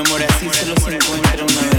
amor así solo se encuentra una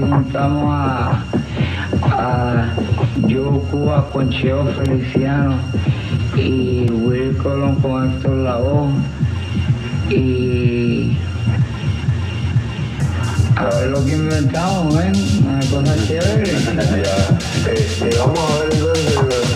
juntamos a, a Yo Cuba con Cheo Feliciano y Will Colón con Héctor Lavoe y a ver lo que inventamos, ¿ven? Una cosa chévere. Este, vamos a ver entonces